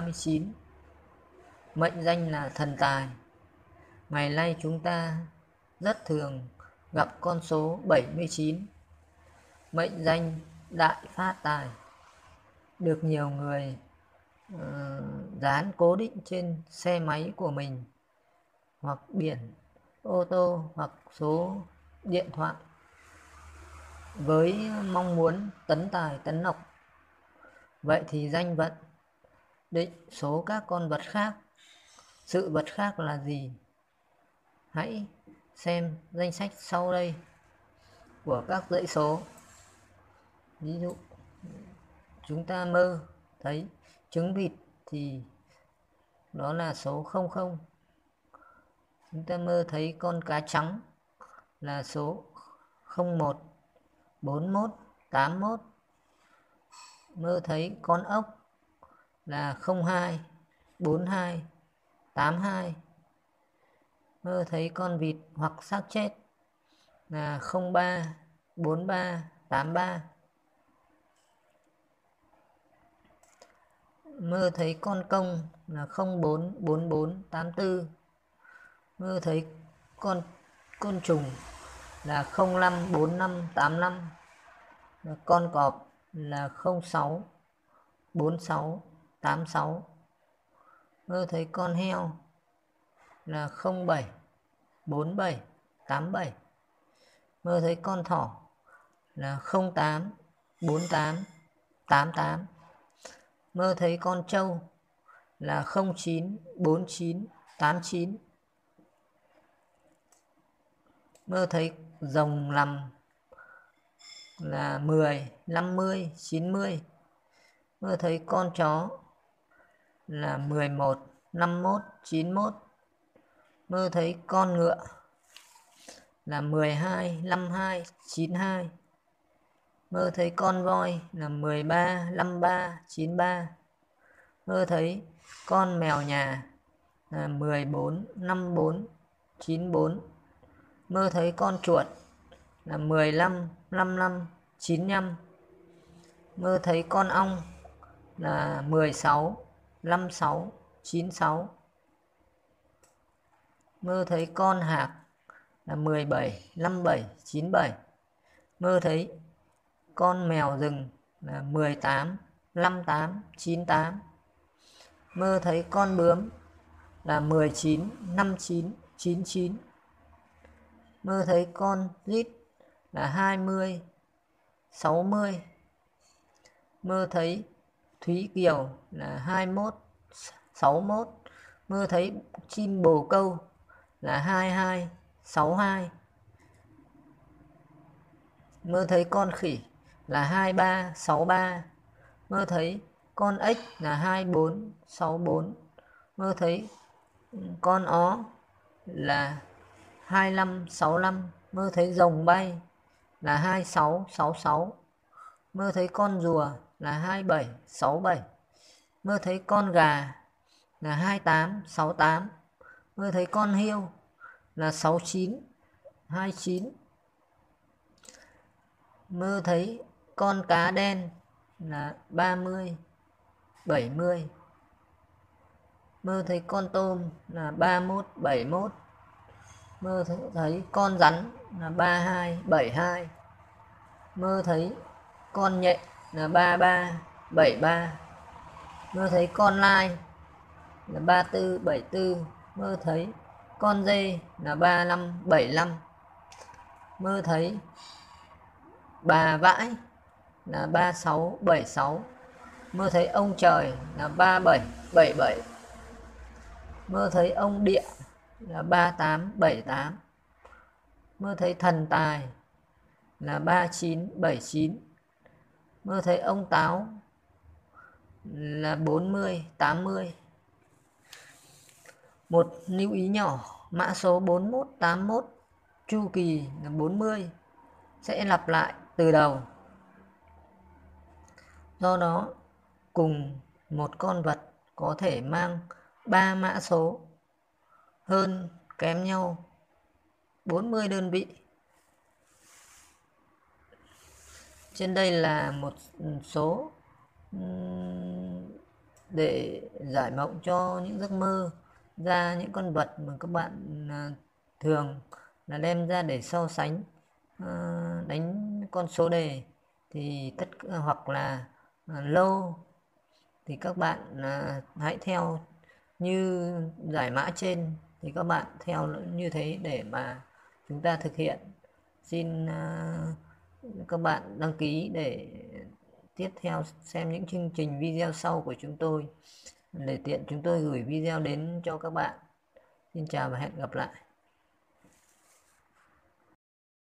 39 Mệnh danh là thần tài. Ngày nay chúng ta rất thường gặp con số 79 Mệnh danh đại phát tài. Được nhiều người uh, dán cố định trên xe máy của mình Hoặc biển ô tô hoặc số điện thoại với mong muốn tấn tài tấn lộc. Vậy thì danh vận định số các con vật khác. Sự vật khác là gì? Hãy xem danh sách sau đây của các dãy số. Ví dụ, chúng ta mơ thấy trứng vịt thì đó là số 00 chúng ta mơ thấy con cá trắng là số 01 41 81 mơ thấy con ốc là 02 42 82 mơ thấy con vịt hoặc xác chết là 03 43 83 mơ thấy con công là 04 44 84 mơ thấy con côn trùng là 05 45 85 con cọp là 06 46 86 ngơ thấy con heo là 07 47 87 mơ thấy con thỏ là 08 48 88 mơ thấy con trâu là 09 49 89 mơ thấy rồng nằm là 10, 50, 90. Mơ thấy con chó là 11, 51, 91. Mơ thấy con ngựa là 12, 52, 92. Mơ thấy con voi là 13, 53, 93. Mơ thấy con mèo nhà là 14, 54, 94 mơ thấy con chuột là 15, 55, 95. Mơ thấy con ong là 16, 56, 96. Mơ thấy con hạc là 17, 57, 97. Mơ thấy con mèo rừng là 18, 58, 98. Mơ thấy con bướm là 19, 59, 99 mơ thấy con lít là 20, 60. Mơ thấy Thúy Kiều là 21, 61. mưa thấy chim bồ câu là 22, 62. mưa thấy con khỉ là 23, 63. Mơ thấy con ếch là 24, 64. Mơ thấy ừ, con ó là 25 65 mơ thấy rồng bay là 26 66 mơ thấy con rùa là 27 67 mơ thấy con gà là 28 68 mơ thấy con hiêu là 69 29 mơ thấy con cá đen là 30 70 mơ thấy con tôm là 31 71 mơ thấy con rắn là 32 72 mơ thấy con nhện là 3373 mơ thấy con lai. Là 3474 mơ thấy con dê. Là 3575 mơ thấy bà vãi. Là 3676 mơ thấy ông trời. Là 3777 mơ thấy ông địa. Là 3878 mơ thấy thần tài. Là 3979 mơ thấy ông táo là 40 80 một lưu ý nhỏ, mã số 4181 chu kỳ là 40 sẽ lặp lại từ đầu. Do đó, cùng một con vật có thể mang ba mã số hơn kém nhau. 40 đơn vị. Trên đây là một số để giải mộng cho những giấc mơ, ra những con vật mà các bạn à, thường là đem ra để so sánh à, đánh con số đề. Thì tất hoặc là à, lâu thì các bạn hãy theo như giải mã trên, thì các bạn theo như thế để mà chúng ta thực hiện. Xin các bạn đăng ký để tiếp theo xem những chương trình video sau của chúng tôi. Để tiện chúng tôi gửi video đến cho các bạn. Xin chào và hẹn gặp lại.